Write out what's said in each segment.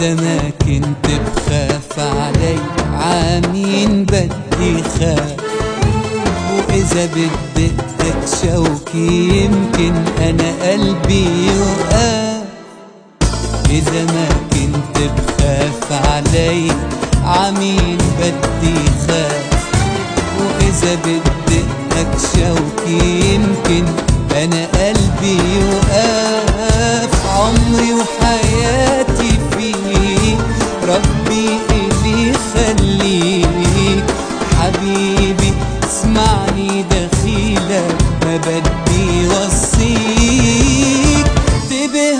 إذا ما كنت بخاف علي. عامين بدي خاف. وإذا بدقك شوكي يمكن أنا قلبي يوقف. إذا ما كنت بخاف علي عمين بدي خاف. وإذا بدقك شوكي يمكن أنا قلبي يوقف. عمري وحياتي ربي إلي خليك. حبيبي اسمعني دخيلك ما بدي وصيك. انتبه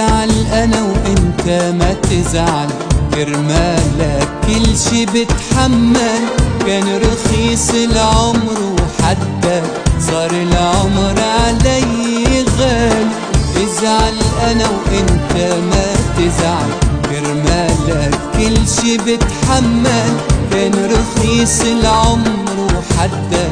ازعل أنا وإنت ما تزعل. كرمالك كل شي بتحمل. كان رخيص العمر وحتى صار العمر علي غالي ازعل أنا وإنت ما تزعل. كرمالك كل شي بتحمل. كان رخيص العمر وحتى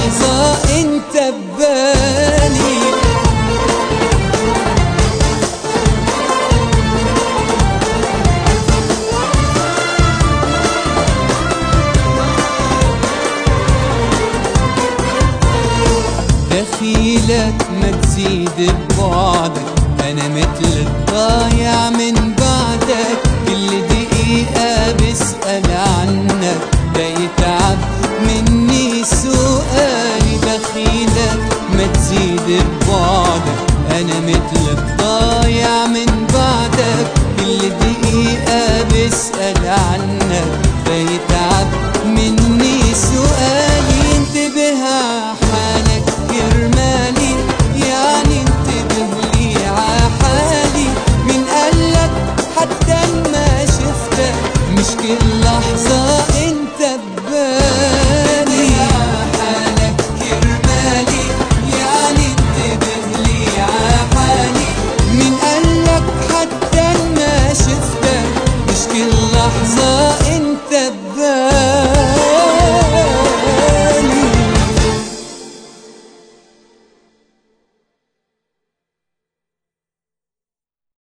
لحظة انت ببالي. دخيلك ما تزيد ببعدك أنا مثل الضايع من